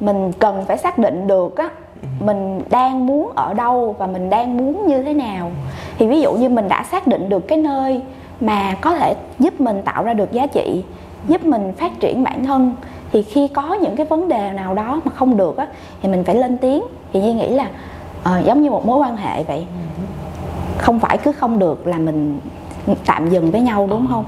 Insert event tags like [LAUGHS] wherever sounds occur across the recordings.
mình cần phải xác định được á mình đang muốn ở đâu và mình đang muốn như thế nào. Thì ví dụ như mình đã xác định được cái nơi mà có thể giúp mình tạo ra được giá trị giúp mình phát triển bản thân thì khi có những cái vấn đề nào đó mà không được á thì mình phải lên tiếng. Thì như nghĩ là uh, giống như một mối quan hệ vậy. Không phải cứ không được là mình tạm dừng với nhau đúng không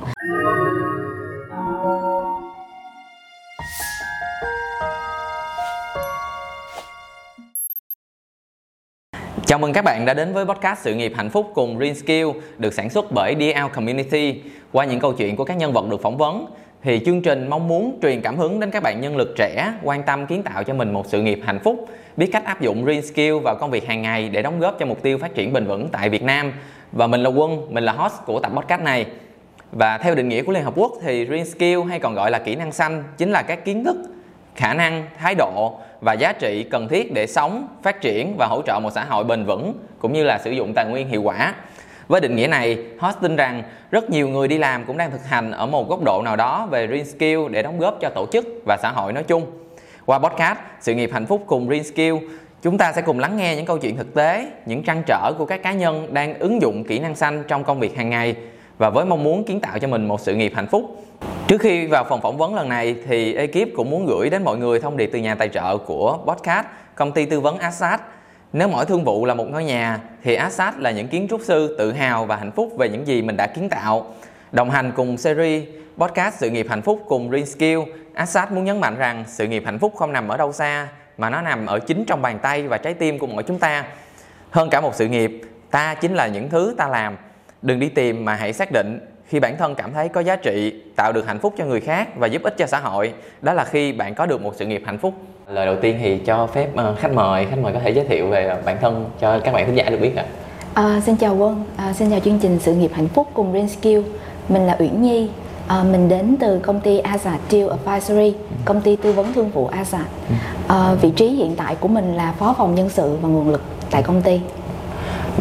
Chào mừng các bạn đã đến với podcast Sự nghiệp hạnh phúc cùng Green Skill được sản xuất bởi DL Community. Qua những câu chuyện của các nhân vật được phỏng vấn thì chương trình mong muốn truyền cảm hứng đến các bạn nhân lực trẻ quan tâm kiến tạo cho mình một sự nghiệp hạnh phúc, biết cách áp dụng Green Skill vào công việc hàng ngày để đóng góp cho mục tiêu phát triển bền vững tại Việt Nam. Và mình là Quân, mình là host của tập podcast này. Và theo định nghĩa của Liên Hợp Quốc thì Green Skill hay còn gọi là kỹ năng xanh chính là các kiến thức, khả năng, thái độ và giá trị cần thiết để sống, phát triển và hỗ trợ một xã hội bền vững cũng như là sử dụng tài nguyên hiệu quả. Với định nghĩa này, Host tin rằng rất nhiều người đi làm cũng đang thực hành ở một góc độ nào đó về Green Skill để đóng góp cho tổ chức và xã hội nói chung. Qua podcast Sự nghiệp hạnh phúc cùng Green Skill, chúng ta sẽ cùng lắng nghe những câu chuyện thực tế, những trăn trở của các cá nhân đang ứng dụng kỹ năng xanh trong công việc hàng ngày và với mong muốn kiến tạo cho mình một sự nghiệp hạnh phúc Trước khi vào phòng phỏng vấn lần này thì ekip cũng muốn gửi đến mọi người thông điệp từ nhà tài trợ của podcast, công ty tư vấn Assad. Nếu mỗi thương vụ là một ngôi nhà thì Assad là những kiến trúc sư tự hào và hạnh phúc về những gì mình đã kiến tạo. Đồng hành cùng series podcast sự nghiệp hạnh phúc cùng Green Skill, Assad muốn nhấn mạnh rằng sự nghiệp hạnh phúc không nằm ở đâu xa mà nó nằm ở chính trong bàn tay và trái tim của mỗi chúng ta. Hơn cả một sự nghiệp, ta chính là những thứ ta làm. Đừng đi tìm mà hãy xác định khi bản thân cảm thấy có giá trị tạo được hạnh phúc cho người khác và giúp ích cho xã hội đó là khi bạn có được một sự nghiệp hạnh phúc. Lời đầu tiên thì cho phép uh, khách mời khách mời có thể giới thiệu về bản thân cho các bạn khán giả được biết ạ. À, xin chào quân à, xin chào chương trình sự nghiệp hạnh phúc cùng Green Skill. Mình là uyển nhi à, mình đến từ công ty Azad Deal Advisory công ty tư vấn thương vụ Azad à, vị trí hiện tại của mình là phó phòng nhân sự và nguồn lực tại công ty.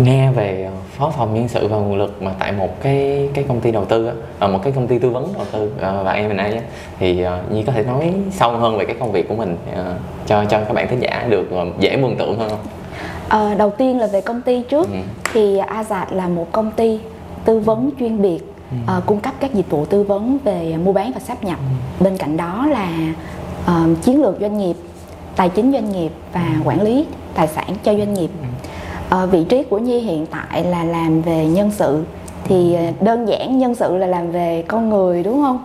Nghe về phó phòng nhân sự và nguồn lực mà tại một cái cái công ty đầu tư á, ở một cái công ty tư vấn đầu tư uh, và em á, thì uh, Nhi có thể nói sâu hơn về cái công việc của mình cho cho các bạn thính giả được dễ mường tượng hơn không? À, đầu tiên là về công ty trước ừ. thì Azad là một công ty tư vấn chuyên biệt ừ. uh, cung cấp các dịch vụ tư vấn về mua bán và sáp nhập. Ừ. Bên cạnh đó là uh, chiến lược doanh nghiệp, tài chính doanh nghiệp và quản lý tài sản cho doanh nghiệp. Ừ à, vị trí của nhi hiện tại là làm về nhân sự. Thì ờ, đơn giản nhân sự là làm về con người đúng không?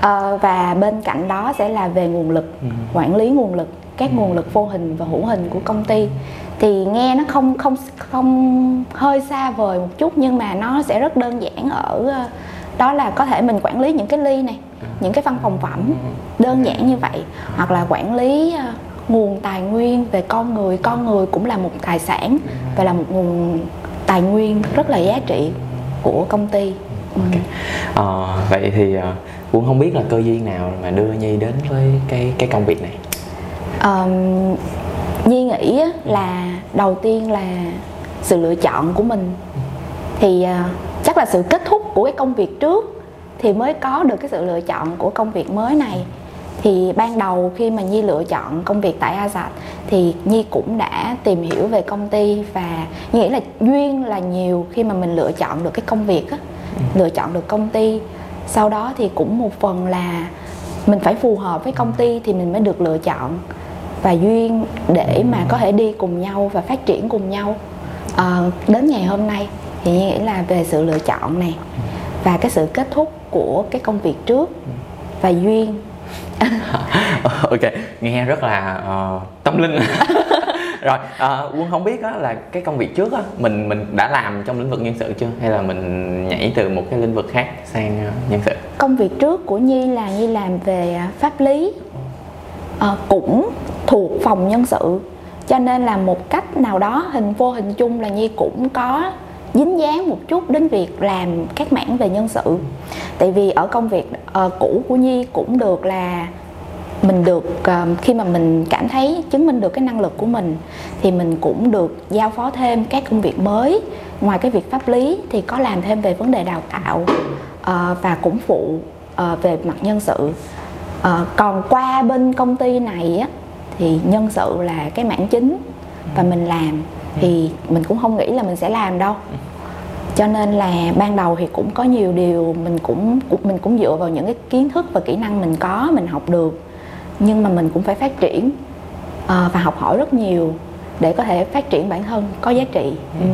À, và bên cạnh đó sẽ là về nguồn lực ừ. quản lý nguồn lực các nguồn lực vô hình và hữu hình của công ty. Thì nghe nó không không không hơi xa vời một chút nhưng mà nó sẽ rất đơn giản ở đó là có thể mình quản lý những cái ly này những cái văn phòng phẩm. Đơn giản như vậy hoặc là quản lý nguồn tài nguyên về con người. Con người cũng là một tài sản và là một nguồn tài nguyên rất là giá trị của công ty. Okay. à, vậy thì cũng không biết là cơ duyên nào mà đưa nhi đến với cái cái công việc này? Um, nhi nghĩ là đầu tiên là sự lựa chọn của mình. Thì uh, chắc là sự kết thúc của cái công việc trước thì mới có được cái sự lựa chọn của công việc mới này thì ban đầu khi mà nhi lựa chọn công việc tại Azad thì nhi cũng đã tìm hiểu về công ty và nhi nghĩ là duyên là nhiều khi mà mình lựa chọn được cái công việc á ừ. lựa chọn được công ty sau đó thì cũng một phần là mình phải phù hợp với công ty thì mình mới được lựa chọn và duyên để mà có thể đi cùng nhau và phát triển cùng nhau à, đến ngày hôm nay thì nhi nghĩ là về sự lựa chọn này và cái sự kết thúc của cái công việc trước và duyên [LAUGHS] ok nghe rất là uh, tâm linh. [LAUGHS] Rồi uh, quân không biết á, là cái công việc trước á, mình mình đã làm trong lĩnh vực nhân sự chưa? Hay là mình nhảy từ một cái lĩnh vực khác sang uh, nhân sự? Công việc trước của nhi là nhi làm về pháp lý uh, cũng thuộc phòng nhân sự. Cho nên là một cách nào đó hình vô hình chung là nhi cũng có dính dáng một chút đến việc làm các mảng về nhân sự. Tại vì ở công việc uh, cũ của nhi cũng được là mình được uh, khi mà mình cảm thấy chứng minh được cái năng lực của mình thì mình cũng được giao phó thêm các công việc mới. Ngoài cái việc pháp lý thì có làm thêm về vấn đề đào tạo uh, và cũng phụ uh, về mặt nhân sự. Uh, còn qua bên công ty này á thì nhân sự là cái mảng chính và mình làm thì mình cũng không nghĩ là mình sẽ làm đâu. Cho nên là ban đầu thì cũng có nhiều điều mình cũng mình cũng dựa vào những cái kiến thức và kỹ năng mình có, mình học được. Nhưng mà mình cũng phải phát triển ờ, và học hỏi rất nhiều để có thể phát triển bản thân có giá trị ừ.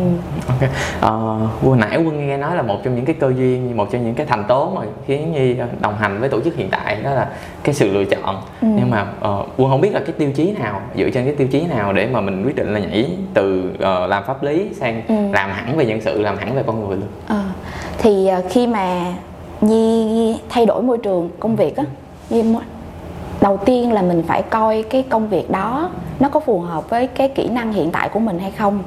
ok uh, vừa nãy quân nghe nói là một trong những cái cơ duyên một trong những cái thành tố mà khiến nhi đồng hành với tổ chức hiện tại đó là cái sự lựa chọn ừ. nhưng mà uh, quân không biết là cái tiêu chí nào dựa trên cái tiêu chí nào để mà mình quyết định là nhảy từ uh, làm pháp lý sang ừ. làm hẳn về nhân sự làm hẳn về con người luôn uh, thì uh, khi mà nhi thay đổi môi trường công việc á nhi đầu tiên là mình phải coi cái công việc đó nó có phù hợp với cái kỹ năng hiện tại của mình hay không.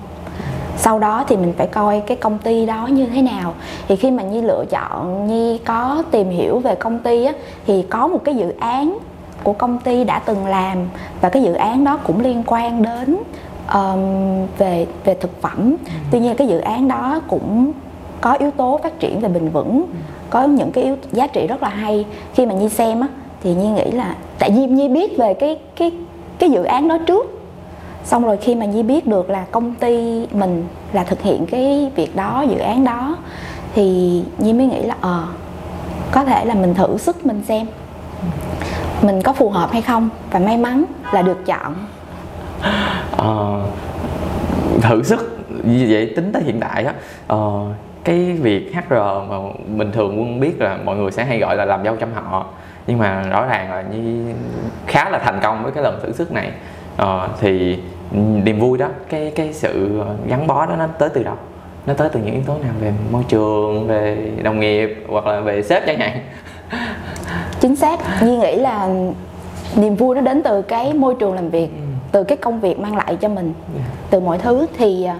Sau đó thì mình phải coi cái công ty đó như thế nào. Thì khi mà nhi lựa chọn nhi có tìm hiểu về công ty á, thì có một cái dự án của công ty đã từng làm và cái dự án đó cũng liên quan đến um, về về thực phẩm. Tuy nhiên cái dự án đó cũng có yếu tố phát triển về bền vững có những cái yếu giá trị rất là hay. Khi mà nhi xem á thì nhi nghĩ là tại vì nhi biết về cái cái cái dự án đó trước. Xong rồi khi mà nhi biết được là công ty mình là thực hiện cái việc đó dự án đó thì nhi mới nghĩ là ờ à, có thể là mình thử sức mình xem. Mình có phù hợp hay không và may mắn là được chọn. À, thử sức như vậy tính tới hiện tại á uh, cái việc HR mà bình thường quân biết là mọi người sẽ hay gọi là làm dâu trăm họ nhưng mà rõ ràng là như khá là thành công với cái lần thử sức này. Uh, thì niềm vui đó cái cái sự gắn bó đó nó tới từ đâu? Nó tới từ những yếu tố nào về môi trường về đồng nghiệp hoặc là về sếp chẳng hạn? [LAUGHS] Chính xác. Nhi nghĩ là niềm vui nó đến từ cái môi trường làm việc ừ. từ cái công việc mang lại cho mình. Dạ. từ mọi thứ thì à,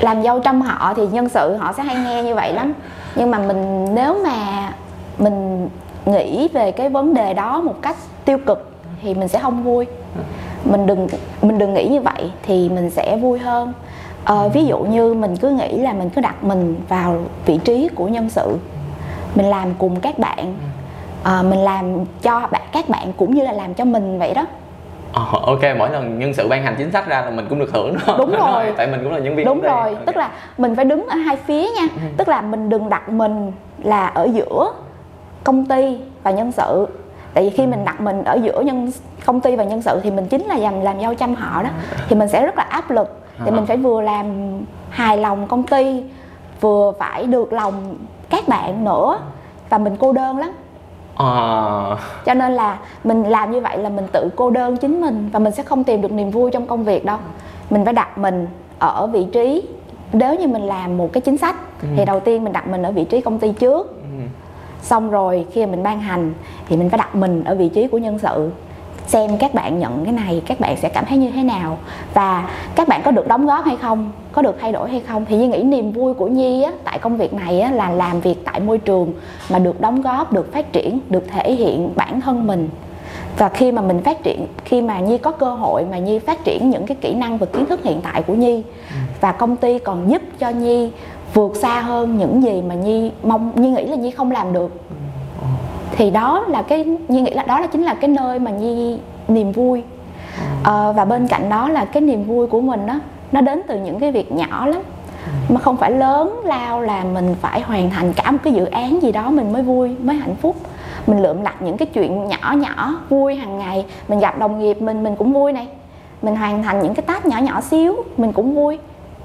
làm dâu trăm họ thì nhân sự họ sẽ hay nghe như vậy lắm. Nhưng mà mình nếu mà mình nghĩ về cái vấn đề đó một cách tiêu cực thì mình sẽ không vui. Mình đừng mình đừng nghĩ như vậy thì mình sẽ vui hơn. À, ví dụ như mình cứ nghĩ là mình cứ đặt mình vào vị trí của nhân sự mình làm cùng các bạn à, mình làm cho bạn các bạn cũng như là làm cho mình vậy đó. Oh, ok mỗi lần nhân sự ban hành chính sách ra là mình cũng được hưởng đó. Đúng [LAUGHS] rồi. tại mình cũng là nhân viên đúng rồi okay. tức là mình phải đứng ở hai phía nha. Ừ. tức là mình đừng đặt mình là ở giữa công ty và nhân sự. Tại vì khi mình đặt mình ở giữa nhân công ty và nhân sự thì mình chính là dành làm dâu chăm họ đó. Thì mình sẽ rất là áp lực. Thì mình phải vừa làm hài lòng công ty vừa phải được lòng các bạn nữa. Và mình cô đơn lắm. À. cho nên là mình làm như vậy là mình tự cô đơn chính mình và mình sẽ không tìm được niềm vui trong công việc đâu. Mình phải đặt mình ở vị trí nếu như mình làm một cái chính sách ừ. thì đầu tiên mình đặt mình ở vị trí công ty trước xong rồi khi mình ban hành thì mình phải đặt mình ở vị trí của nhân sự. Xem các bạn nhận cái này các bạn sẽ cảm thấy như thế nào và các bạn có được đóng góp hay không có được thay đổi hay không? Thì nhi nghĩ niềm vui của nhi á, tại công việc này á, là làm việc tại môi trường mà được đóng góp được phát triển được thể hiện bản thân mình. Và khi mà mình phát triển khi mà nhi có cơ hội mà nhi phát triển những cái kỹ năng và kiến thức hiện tại của nhi và công ty còn giúp cho nhi vượt xa hơn những gì mà nhi mong nhi nghĩ là nhi không làm được. Thì đó là cái nhi nghĩ là đó là chính là cái nơi mà nhi niềm vui. À, và bên cạnh đó là cái niềm vui của mình đó nó đến từ những cái việc nhỏ lắm. Mà không phải lớn lao là mình phải hoàn thành cả một cái dự án gì đó mình mới vui mới hạnh phúc. Mình lượm lặt những cái chuyện nhỏ nhỏ vui hàng ngày. Mình gặp đồng nghiệp mình mình cũng vui này. Mình hoàn thành những cái task nhỏ nhỏ xíu mình cũng vui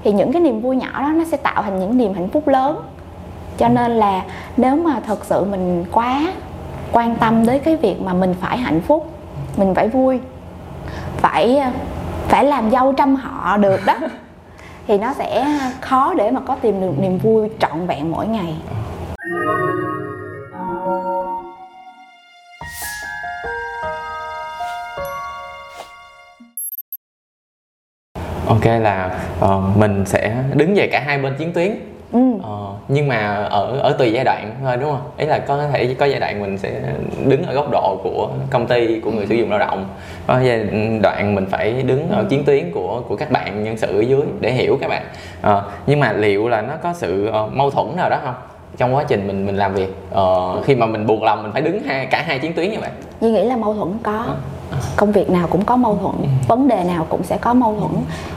thì những cái niềm vui nhỏ đó nó sẽ tạo thành những niềm hạnh phúc lớn. Cho nên là nếu mà thật sự mình quá quan tâm đến cái việc mà mình phải hạnh phúc mình phải vui phải phải làm dâu trăm họ được đó [LAUGHS] thì nó sẽ khó để mà có tìm được niềm vui trọn vẹn mỗi ngày ok là uh, mình sẽ đứng về cả hai bên chiến tuyến. Ừ. uh, nhưng mà ở ở tùy giai đoạn thôi đúng không? Ý là có thể có giai đoạn mình sẽ đứng ở góc độ của công ty của người sử dụng lao động. Có giai đoạn mình phải đứng ở chiến tuyến của của các bạn nhân sự ở dưới để hiểu các bạn. Uh, nhưng mà liệu là nó có sự uh, mâu thuẫn nào đó không? Trong quá trình mình mình làm việc uh, khi mà mình buộc lòng mình phải đứng hai cả hai chiến tuyến như vậy. Nhi nghĩ là mâu thuẫn có công việc nào cũng có mâu thuẫn vấn đề nào cũng sẽ có mâu thuẫn.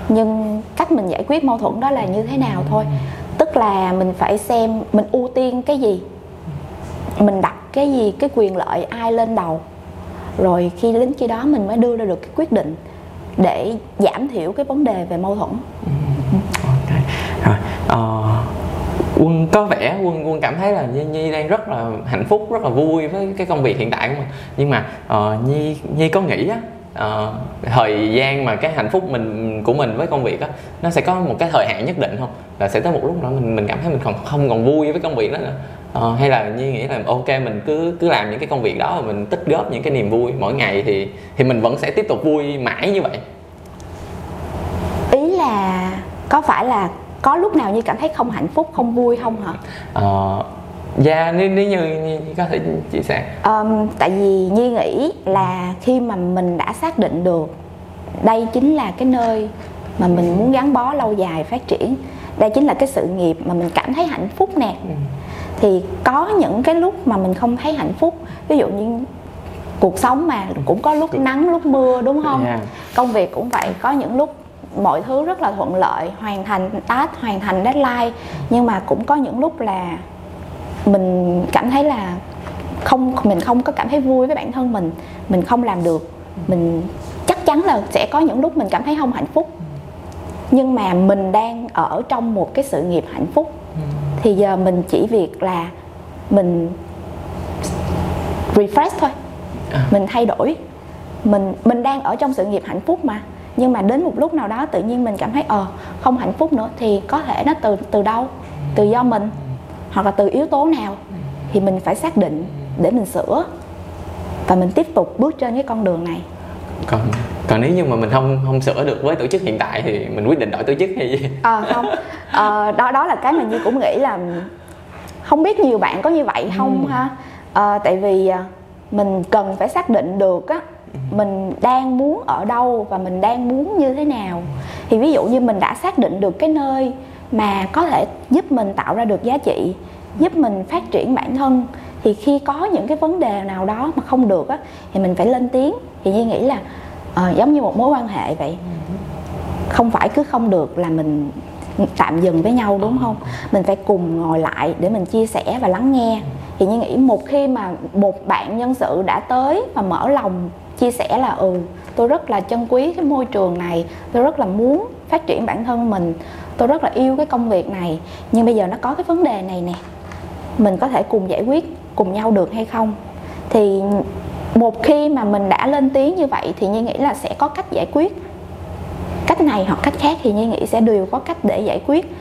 Nhưng cách mình giải quyết mâu thuẫn đó là như thế nào thôi. Tức là mình phải xem mình ưu tiên cái gì mình đặt cái gì cái quyền lợi ai lên đầu. Rồi khi đến khi đó mình mới đưa ra được cái quyết định để giảm thiểu cái vấn đề về mâu thuẫn. Ừ. Okay. Rồi, uh, quân có vẻ quân quân cảm thấy là nhi, nhi đang rất là hạnh phúc rất là vui với cái công việc hiện tại của mình. Nhưng mà uh, nhi nhi có nghĩ á uh, thời gian mà cái hạnh phúc mình của mình với công việc á nó sẽ có một cái thời hạn nhất định không? Là sẽ tới một lúc đó mình mình cảm thấy mình còn không còn vui với công việc đó nữa. Uh, hay là nhi nghĩ là ok mình cứ cứ làm những cái công việc đó và mình tích góp những cái niềm vui. Mỗi ngày thì thì mình vẫn sẽ tiếp tục vui mãi như vậy. Ý là có phải là có lúc nào như cảm thấy không hạnh phúc không vui không hả? Ờ, dạ nếu, nếu như, như có thể chia sẻ. Ờm, tại vì nhi nghĩ là khi mà mình đã xác định được đây chính là cái nơi mà mình muốn gắn bó lâu dài phát triển đây chính là cái sự nghiệp mà mình cảm thấy hạnh phúc nè thì có những cái lúc mà mình không thấy hạnh phúc. Ví dụ như cuộc sống mà cũng có lúc nắng lúc mưa đúng không? Dạ. công việc cũng vậy có những lúc mọi thứ rất là thuận lợi hoàn thành task hoàn thành deadline. Nhưng mà cũng có những lúc là mình cảm thấy là không mình không có cảm thấy vui với bản thân mình mình không làm được. Mình chắc chắn là sẽ có những lúc mình cảm thấy không hạnh phúc. Nhưng mà mình đang ở trong một cái sự nghiệp hạnh phúc. Thì giờ mình chỉ việc là mình refresh thôi. À. mình thay đổi. Mình mình đang ở trong sự nghiệp hạnh phúc mà nhưng mà đến một lúc nào đó tự nhiên mình cảm thấy ờ không hạnh phúc nữa thì có thể nó từ từ đâu? Từ do mình hoặc là từ yếu tố nào? Thì mình phải xác định để mình sửa và mình tiếp tục bước trên cái con đường này. Còn còn nếu như mà mình không không sửa được với tổ chức hiện tại thì mình quyết định đổi tổ chức hay gì? À, không. Ờ, đó đó là cái mà như cũng nghĩ là không biết nhiều bạn có như vậy không ha? Ờ, tại vì à, mình cần phải xác định được á mình đang muốn ở đâu và mình đang muốn như thế nào? Thì ví dụ như mình đã xác định được cái nơi mà có thể giúp mình tạo ra được giá trị giúp mình phát triển bản thân thì khi có những cái vấn đề nào đó mà không được á thì mình phải lên tiếng. Thì như nghĩ là ờ, giống như một mối quan hệ vậy. Không phải cứ không được là mình tạm dừng với nhau đúng không? Mình phải cùng ngồi lại để mình chia sẻ và lắng nghe thì như nghĩ một khi mà một bạn nhân sự đã tới và mở lòng chia sẻ là ừ tôi rất là trân quý cái môi trường này, tôi rất là muốn phát triển bản thân mình, tôi rất là yêu cái công việc này, nhưng bây giờ nó có cái vấn đề này nè, mình có thể cùng giải quyết cùng nhau được hay không? Thì một khi mà mình đã lên tiếng như vậy thì như nghĩ là sẽ có cách giải quyết. Cách này hoặc cách khác thì như nghĩ sẽ đều có cách để giải quyết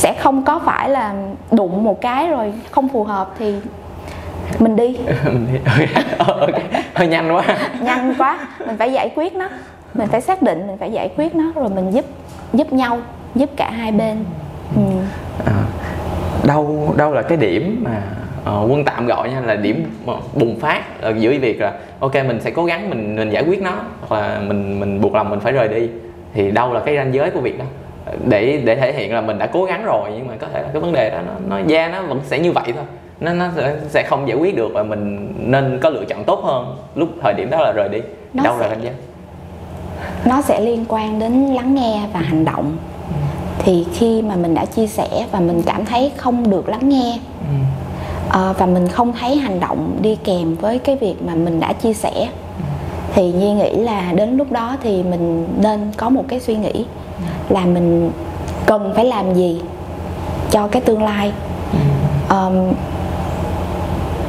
sẽ không có phải là đụng một cái rồi không phù hợp thì mình đi. [LAUGHS] Mình đi- [LAUGHS] hơi nhanh quá. [LAUGHS] Nhanh quá. Mình phải giải quyết nó. Mình phải xác định mình phải giải quyết nó rồi mình giúp giúp nhau giúp cả hai bên. Ừ. à, đâu đâu là cái điểm mà ờ, quân tạm gọi nha là điểm bùng phát ở giữa việc là ok mình sẽ cố gắng mình mình giải quyết nó hoặc là mình mình buộc lòng mình phải rời đi. Thì đâu là cái ranh giới của việc đó để để thể hiện là mình đã cố gắng rồi nhưng mà có thể là cái vấn đề đó nó nó da nó vẫn sẽ như vậy thôi. Nó nó sẽ, sẽ không giải quyết được và mình nên có lựa chọn tốt hơn lúc thời điểm đó là rời đi. Nó đâu là sẽ- ranh giới nó sẽ liên quan đến lắng nghe và hành động. Thì khi mà mình đã chia sẻ và mình cảm thấy không được lắng nghe ờ, và mình không thấy hành động đi kèm với cái việc mà mình đã chia sẻ thì nhi nghĩ là đến lúc đó thì mình nên có một cái suy nghĩ là mình cần phải làm gì cho cái tương lai. Ờm,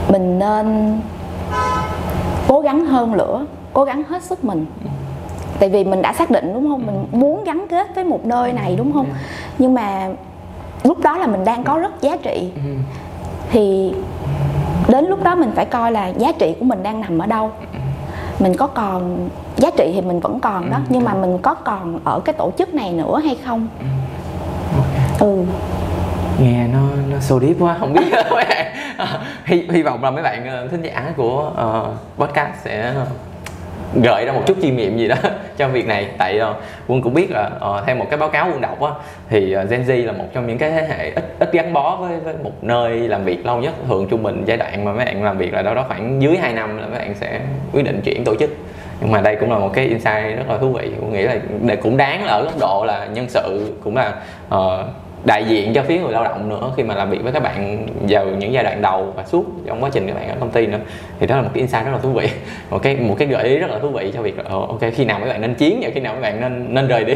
mình nên cố gắng hơn nữa cố gắng hết sức mình. Tại vì mình đã xác định đúng không? Mình muốn gắn kết với một nơi này đúng không? Nhưng mà lúc đó là mình đang có rất giá trị. Thì đến lúc đó mình phải coi là giá trị của mình đang nằm ở đâu. Mình có còn giá trị thì mình vẫn còn đó nhưng mà mình có còn ở cái tổ chức này nữa hay không? Ừ nghe nó nó so deep quá không biết. [LAUGHS] Mấy bạn hy, hy vọng là mấy bạn ờ, thính giả của ờ, podcast sẽ gợi ra một chút chiêm nghiệm gì đó [LAUGHS] cho việc này. Tại uh, quân cũng biết là uh, theo một cái báo cáo quân đọc á thì uh, Gen Z là một trong những cái thế hệ ít ít gắn bó với, với một nơi làm việc lâu nhất. Thường trung bình giai đoạn mà mấy bạn làm việc là đâu đó khoảng dưới 2 năm là mấy bạn sẽ quyết định chuyển tổ chức nhưng mà đây cũng là một cái insight rất là thú vị. Tôi nghĩ là để cũng đáng là ở góc độ là nhân sự cũng là uh, đại diện cho phía người lao động nữa. Khi mà làm việc với các bạn vào những giai đoạn đầu và suốt trong quá trình các bạn ở công ty nữa thì đó là một cái insight rất là thú vị. Một cái một cái gợi ý rất là thú vị cho việc là, ờ, ok khi nào các bạn nên chiến và khi nào các bạn nên nên rời đi?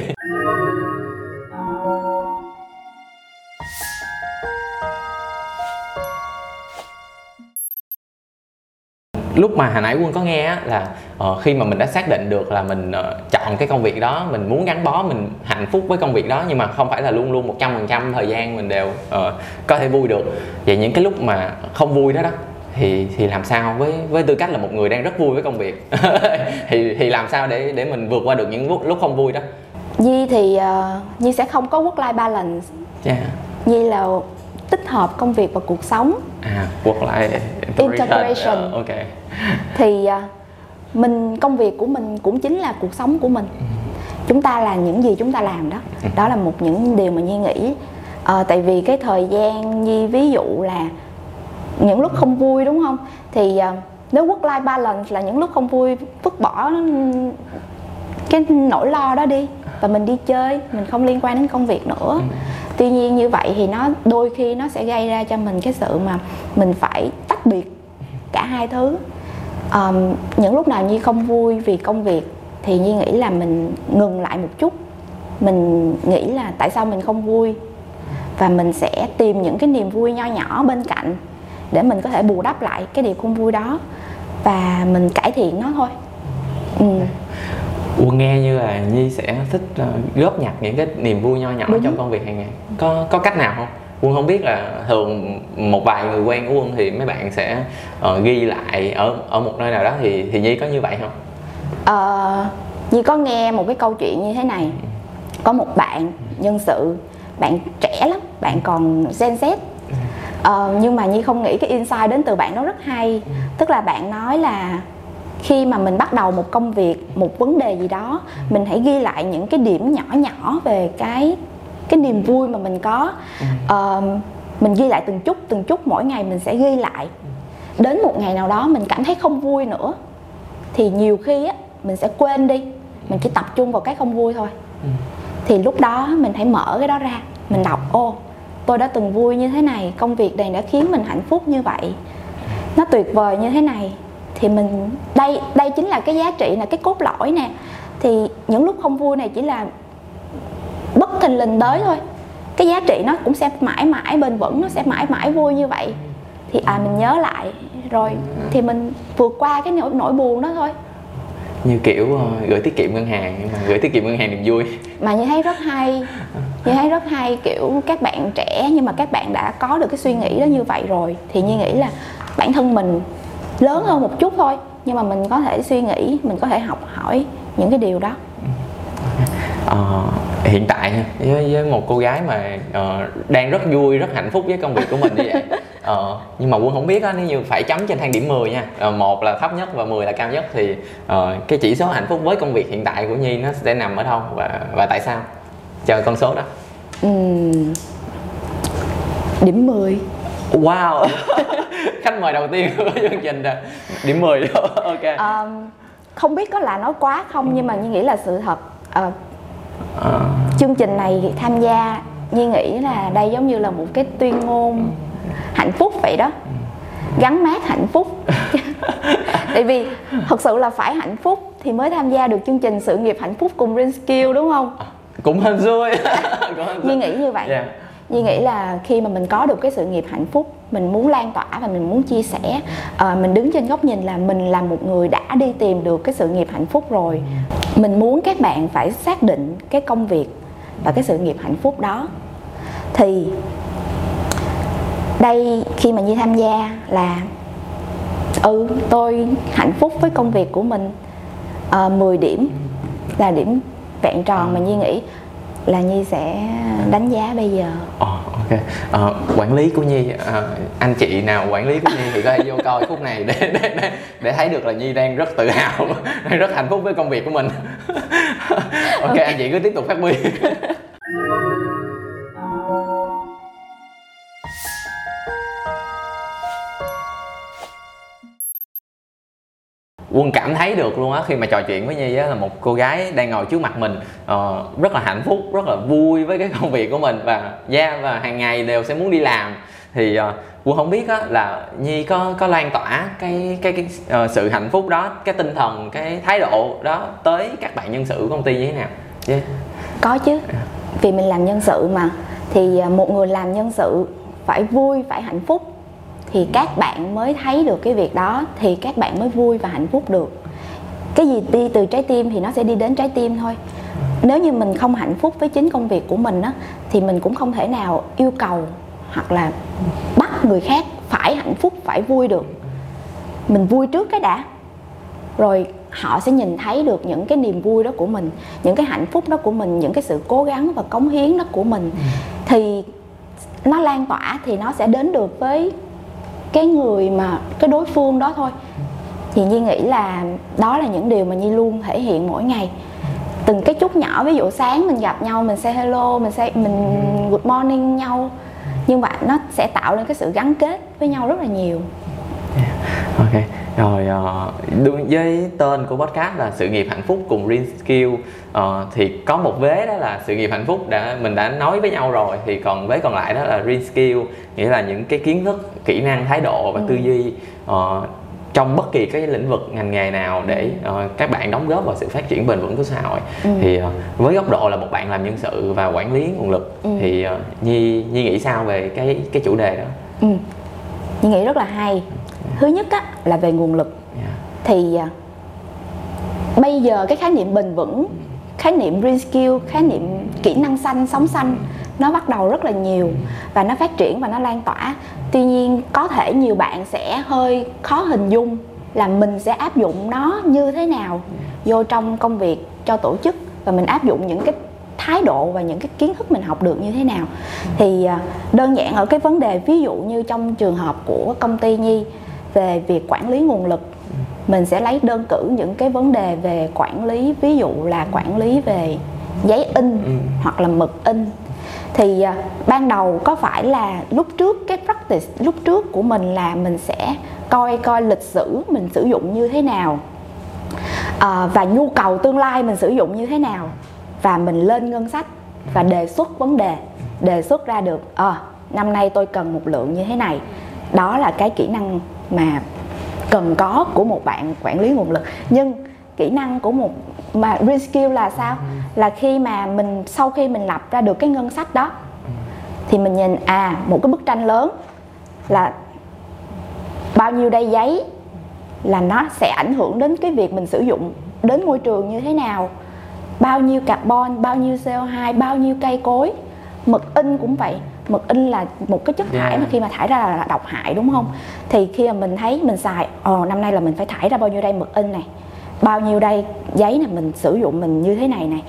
Lúc mà hồi nãy quân có nghe á, là uh, khi mà mình đã xác định được là mình uh, chọn cái công việc đó mình muốn gắn bó mình hạnh phúc với công việc đó nhưng mà không phải là luôn luôn một trăm phần trăm thời gian mình đều uh, có thể vui được. Vậy những cái lúc mà không vui đó đó thì thì làm sao với với tư cách là một người đang rất vui với công việc? [LAUGHS] Thì thì làm sao để để mình vượt qua được những lúc, lúc không vui đó? Nhi thì uh, Nhi sẽ không có work life balance. Yeah. Nhi là tích hợp công việc và cuộc sống. À work life integration. Uh, ok. Thì à, mình công việc của mình cũng chính là cuộc sống của mình. Chúng ta là những gì chúng ta làm đó. Đó là một những điều mà nhi nghĩ. À, tại vì cái thời gian nhi ví dụ là những lúc không vui đúng không? Thì à, nếu work life balance là những lúc không vui vứt bỏ cái nỗi lo đó đi và mình đi chơi mình không liên quan đến công việc nữa tuy nhiên như vậy thì nó đôi khi nó sẽ gây ra cho mình cái sự mà mình phải tách biệt cả hai thứ. Um, những lúc nào nhi không vui vì công việc thì nhi nghĩ là mình ngừng lại một chút. Mình nghĩ là tại sao mình không vui? Và mình sẽ tìm những cái niềm vui nho nhỏ bên cạnh để mình có thể bù đắp lại cái điều không vui đó và mình cải thiện nó thôi. Ừ. Quân nghe như là Nhi sẽ thích uh, góp nhặt những cái niềm vui nho nhỏ Đúng. trong công việc hàng ngày. Có có cách nào không? Quân không biết là thường một vài người quen của quân thì mấy bạn sẽ uh, ghi lại ở ở một nơi nào đó thì thì nhi có như vậy không? Ờ nhi có nghe một cái câu chuyện như thế này. Có một bạn nhân sự bạn trẻ lắm bạn còn gen z. Ờ, nhưng mà nhi không nghĩ cái insight đến từ bạn nó rất hay. Tức là bạn nói là khi mà mình bắt đầu một công việc một vấn đề gì đó mình hãy ghi lại những cái điểm nhỏ nhỏ về cái cái niềm vui mà mình có. Uh, mình ghi lại từng chút từng chút mỗi ngày mình sẽ ghi lại. Đến một ngày nào đó mình cảm thấy không vui nữa thì nhiều khi á mình sẽ quên đi. Mình chỉ tập trung vào cái không vui thôi. Thì lúc đó mình hãy mở cái đó ra mình đọc ô tôi đã từng vui như thế này công việc này đã khiến mình hạnh phúc như vậy. Nó tuyệt vời như thế này thì mình đây đây chính là cái giá trị là cái cốt lõi nè. Thì những lúc không vui này chỉ là bất thình lình tới thôi. Cái giá trị nó cũng sẽ mãi mãi bền vững nó sẽ mãi mãi vui như vậy. Thì à mình nhớ lại rồi thì mình vượt qua cái nỗi nỗi buồn đó thôi. Như kiểu uh, gửi tiết kiệm ngân hàng nhưng mà gửi tiết kiệm ngân hàng niềm vui. Mà như thấy rất hay như thấy rất hay kiểu các bạn trẻ nhưng mà các bạn đã có được cái suy nghĩ đó như vậy rồi thì như nghĩ là bản thân mình lớn hơn một chút thôi nhưng mà mình có thể suy nghĩ mình có thể học hỏi những cái điều đó. Uh, hiện tại với, với một cô gái mà uh, đang rất vui rất hạnh phúc với công việc của mình như vậy. Uh, [LAUGHS] nhưng mà quân không biết á nếu như phải chấm trên thang điểm 10 nha. Uh, một là thấp nhất và 10 là cao nhất thì uh, cái chỉ số hạnh phúc với công việc hiện tại của nhi nó sẽ nằm ở đâu và và tại sao? Chờ con số đó. Uhm, điểm 10 wow. [LAUGHS] Khách mời đầu tiên của [LAUGHS] chương trình là điểm 10 đó. [LAUGHS] Ok. Um, không biết có là nói quá không nhưng mà như nghĩ là sự thật. Uh, à. chương trình này tham gia Nhi nghĩ là đây giống như là một cái tuyên ngôn hạnh phúc vậy đó. Gắn mát hạnh phúc. Tại vì thật sự là phải hạnh phúc thì mới tham gia được chương trình sự nghiệp hạnh phúc cùng Green Skill đúng không? Cũng hên xui. Nhi nghĩ như vậy. Yeah. Duy nghĩ là khi mà mình có được cái sự nghiệp hạnh phúc mình muốn lan tỏa và mình muốn chia sẻ à, mình đứng trên góc nhìn là mình là một người đã đi tìm được cái sự nghiệp hạnh phúc rồi. Mình muốn các bạn phải xác định cái công việc và cái sự nghiệp hạnh phúc đó. Thì đây khi mà Nhi tham gia là ừ tôi hạnh phúc với công việc của mình. Ờ, à, 10 điểm là điểm vẹn tròn mà Nhi nghĩ là nhi sẽ đánh giá bây giờ. Oh, ok. Ờ, quản lý của nhi ờ, anh chị nào quản lý của nhi thì có thể vô coi khúc này để để để, để thấy được là nhi đang rất tự hào [LAUGHS] đang rất hạnh phúc với công việc của mình. [LAUGHS] Ok anh chị cứ tiếp tục phát huy quân cảm thấy được luôn á khi mà trò chuyện với nhi á là một cô gái đang ngồi trước mặt mình uh, rất là hạnh phúc rất là vui với cái [LAUGHS] công việc của mình và yeah, và hàng ngày đều sẽ muốn đi làm. Thì uh, quân không biết á là nhi có có lan tỏa cái cái cái uh, sự hạnh phúc đó cái tinh thần cái thái độ đó tới các bạn nhân sự của công ty như thế nào? Yeah. có chứ. Vì mình làm nhân sự mà thì một người làm nhân sự phải vui phải hạnh phúc thì các bạn mới thấy được cái việc đó thì các bạn mới vui và hạnh phúc được. Cái gì đi từ trái tim thì nó sẽ đi đến trái tim thôi. Nếu như mình không hạnh phúc với chính công việc của mình á thì mình cũng không thể nào yêu cầu hoặc là bắt người khác phải hạnh phúc phải vui được. Mình vui trước cái đã rồi họ sẽ nhìn thấy được những cái niềm vui đó của mình những cái hạnh phúc đó của mình những cái sự cố gắng và cống hiến đó của mình. Thì nó lan tỏa thì nó sẽ đến được với cái người mà, cái đối phương đó thôi. Thì nhi nghĩ là đó là những điều mà nhi luôn thể hiện mỗi ngày. Từng cái chút nhỏ, ví dụ sáng mình gặp nhau, mình say hello, mình say, mình good morning nhau. Nhưng mà nó sẽ tạo lên cái sự gắn kết với nhau rất là nhiều. [LAUGHS] ok rồi ờ, đương với tên của podcast là sự nghiệp hạnh phúc cùng Green Skill ờ, thì có một vế đó là sự nghiệp hạnh phúc đã mình đã nói với nhau rồi thì còn vế còn lại đó là Green Skill nghĩa là những cái kiến thức kỹ năng thái độ và tư duy ờ, trong bất kỳ cái lĩnh vực ngành nghề nào để ờ, các bạn đóng góp vào sự phát triển bền vững của xã hội. Thì ờ, với góc độ là một bạn làm nhân sự và quản lý nguồn lực thì ờ, nhi nhi nghĩ sao về cái cái chủ đề đó? Ừ. nhi nghĩ rất là hay thứ nhất á là về nguồn lực. Yeah. thì à, bây giờ cái khái niệm bền vững khái niệm green skill khái niệm kỹ năng xanh sống xanh nó bắt đầu rất là nhiều và nó phát triển và nó lan tỏa. Tuy nhiên có thể nhiều bạn sẽ hơi khó hình dung là mình sẽ áp dụng nó như thế nào vô trong công việc cho tổ chức và mình áp dụng những cái thái độ và những cái kiến thức mình học được như thế nào. Thì à, đơn giản ở cái vấn đề ví dụ như trong trường hợp của công ty nhi về việc quản lý nguồn lực. Mình sẽ lấy đơn cử những cái vấn đề về quản lý ví dụ là quản lý về giấy in Ừ. hoặc là mực in. Thì à, ban đầu có phải là lúc trước cái practice lúc trước của mình là mình sẽ coi coi lịch sử mình sử dụng như thế nào à, và nhu cầu tương lai mình sử dụng như thế nào và mình lên ngân sách và đề xuất vấn đề đề xuất ra được ờ năm nay tôi cần một lượng như thế này. Đó là cái kỹ năng mà cần có của một bạn quản lý nguồn lực. Nhưng kỹ năng của một mà real skill là sao? Là khi mà mình sau khi mình lập ra được cái ngân sách đó thì mình nhìn à một cái bức tranh lớn là bao nhiêu đây giấy là nó sẽ ảnh hưởng đến cái việc mình sử dụng đến môi trường như thế nào. Bao nhiêu carbon bao nhiêu CO2 bao nhiêu cây cối mực in cũng vậy mực in là một cái chất thải Yeah. mà khi mà thải ra là độc hại đúng không? Thì khi mà mình thấy mình xài ồ năm nay là mình phải thải ra bao nhiêu đây mực in này? Bao nhiêu đây giấy này mình sử dụng mình như thế này này?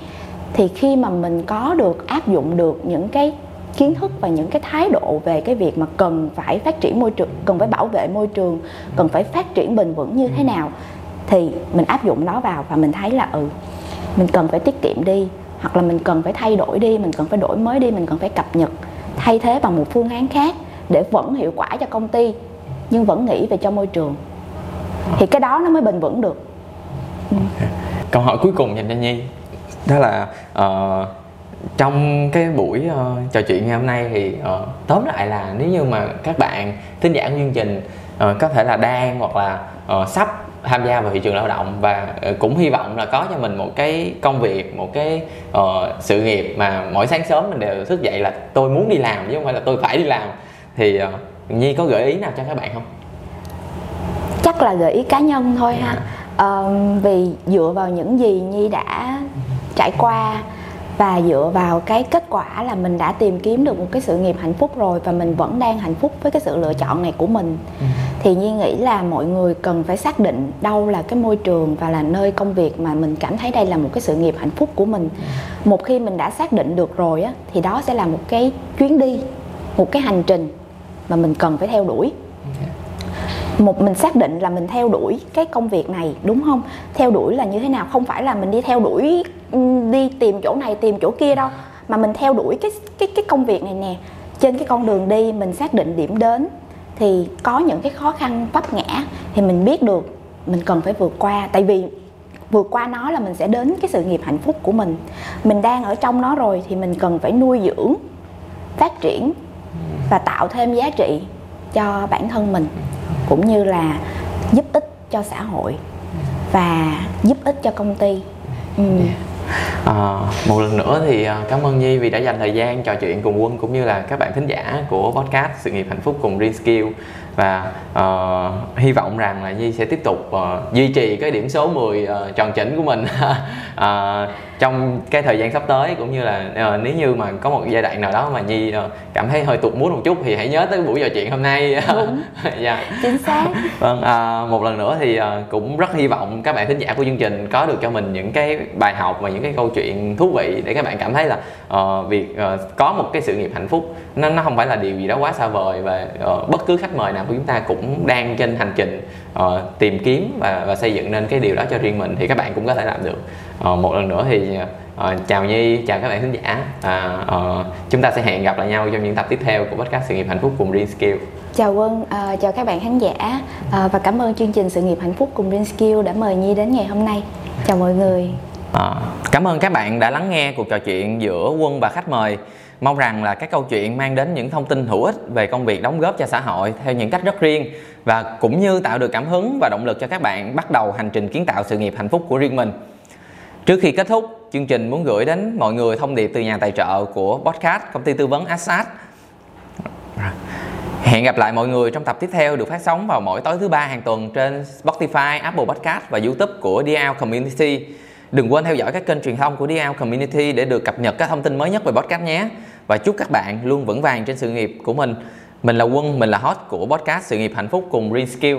Thì khi mà mình có được áp dụng được những cái kiến thức và những cái thái độ về cái việc mà cần phải phát triển môi trường cần phải bảo vệ môi trường cần phải phát triển bền vững như thế nào thì mình áp dụng nó vào và mình thấy là ừ mình cần phải tiết kiệm đi hoặc là mình cần phải thay đổi đi mình cần phải đổi mới đi mình cần phải cập nhật thay thế bằng một phương án khác để vẫn hiệu quả cho công ty nhưng vẫn nghĩ về cho môi trường. Thì cái đó nó mới bền vững được. Câu hỏi cuối cùng dành cho nhi đó là uh, trong cái buổi uh, trò chuyện ngày hôm nay thì uh, tóm lại là nếu như mà các bạn thính giả của chương trình uh, có thể là đang hoặc là uh, sắp tham gia vào thị trường lao động và ờ, cũng hy vọng là có cho mình một cái công việc một cái ờ, sự nghiệp mà mỗi sáng sớm mình đều thức dậy là tôi muốn đi làm chứ không phải là tôi phải đi làm. Thì ờ, nhi có gợi ý nào cho các bạn không? Chắc là gợi ý cá nhân thôi ha. Ờ, vì dựa vào những gì nhi đã trải qua và dựa vào cái kết quả là mình đã tìm kiếm được một cái sự nghiệp hạnh phúc rồi và mình vẫn đang hạnh phúc với cái sự lựa chọn này của mình. Thì nhi nghĩ là mọi người cần phải xác định đâu là cái môi trường và là nơi công việc mà mình cảm thấy đây là một cái sự nghiệp hạnh phúc của mình. Một khi mình đã xác định được rồi á thì đó sẽ là một cái chuyến đi một cái hành trình mà mình cần phải theo đuổi. Một mình xác định là mình theo đuổi cái công việc này đúng không? Theo đuổi là như thế nào? Không phải là mình đi theo đuổi Ừ, đi tìm chỗ này, tìm chỗ kia đâu. Mà mình theo đuổi cái cái cái công việc này nè. Trên cái con đường đi, mình xác định điểm đến, thì có những cái khó khăn, vấp ngã, thì mình biết được mình cần phải vượt qua. Tại vì vượt qua nó là mình sẽ đến cái sự nghiệp hạnh phúc của mình. Mình đang ở trong nó rồi thì mình cần phải nuôi dưỡng, phát triển và tạo thêm giá trị cho bản thân mình, cũng như là giúp ích cho xã hội và giúp ích cho công ty. Ừ. À, một lần nữa thì ờ, cảm ơn Nhi vì đã dành thời gian trò chuyện cùng Quân cũng như là các bạn thính giả của podcast Sự nghiệp hạnh phúc cùng Reskill và uh, hy vọng rằng là Nhi sẽ tiếp tục uh, duy trì cái điểm số 10 uh, tròn chỉnh của mình. Uh, [LAUGHS] trong cái thời gian sắp tới cũng như là uh, nếu như mà có một giai đoạn nào đó mà Nhi uh, cảm thấy hơi tụt muốn một chút thì hãy nhớ tới buổi trò chuyện hôm nay đúng. [LAUGHS] Dạ. chính xác vâng uh, một lần nữa thì uh, cũng rất hy vọng các bạn thính giả của chương trình có được cho mình những cái bài học và những cái câu chuyện thú vị để các bạn cảm thấy là uh, việc uh, có một cái sự nghiệp hạnh phúc nó nó không phải là điều gì đó quá xa vời và uh, bất cứ khách mời nào của chúng ta cũng đang trên hành trình uh, tìm kiếm và và xây dựng nên cái điều đó cho riêng mình thì các bạn cũng có thể làm được. Uh, một lần nữa thì uh, chào nhi chào các bạn khán giả. À, uh, chúng ta sẽ hẹn gặp lại nhau trong những tập tiếp theo của podcast sự nghiệp hạnh phúc cùng Green Skill. Chào quân uh, chào các bạn khán giả. Uh, và cảm ơn chương trình sự nghiệp hạnh phúc cùng Green Skill đã mời nhi đến ngày hôm nay. Chào mọi người. À, cảm ơn các bạn đã lắng nghe cuộc trò chuyện giữa quân và khách mời Mong rằng là các câu chuyện mang đến những thông tin hữu ích về công việc đóng góp cho xã hội theo những cách rất riêng và cũng như tạo được cảm hứng và động lực cho các bạn bắt đầu hành trình kiến tạo sự nghiệp hạnh phúc của riêng mình. Trước khi kết thúc, chương trình muốn gửi đến mọi người thông điệp từ nhà tài trợ của podcast công ty tư vấn Assad. Hẹn gặp lại mọi người trong tập tiếp theo được phát sóng vào mỗi tối thứ ba hàng tuần trên Spotify, Apple Podcast và YouTube của DL Community. Đừng quên theo dõi các kênh truyền thông của DL Community để được cập nhật các thông tin mới nhất về podcast nhé. Và chúc các bạn luôn vững vàng trên sự nghiệp của mình. Mình là Quân, mình là host của podcast Sự nghiệp hạnh phúc cùng Green Skill.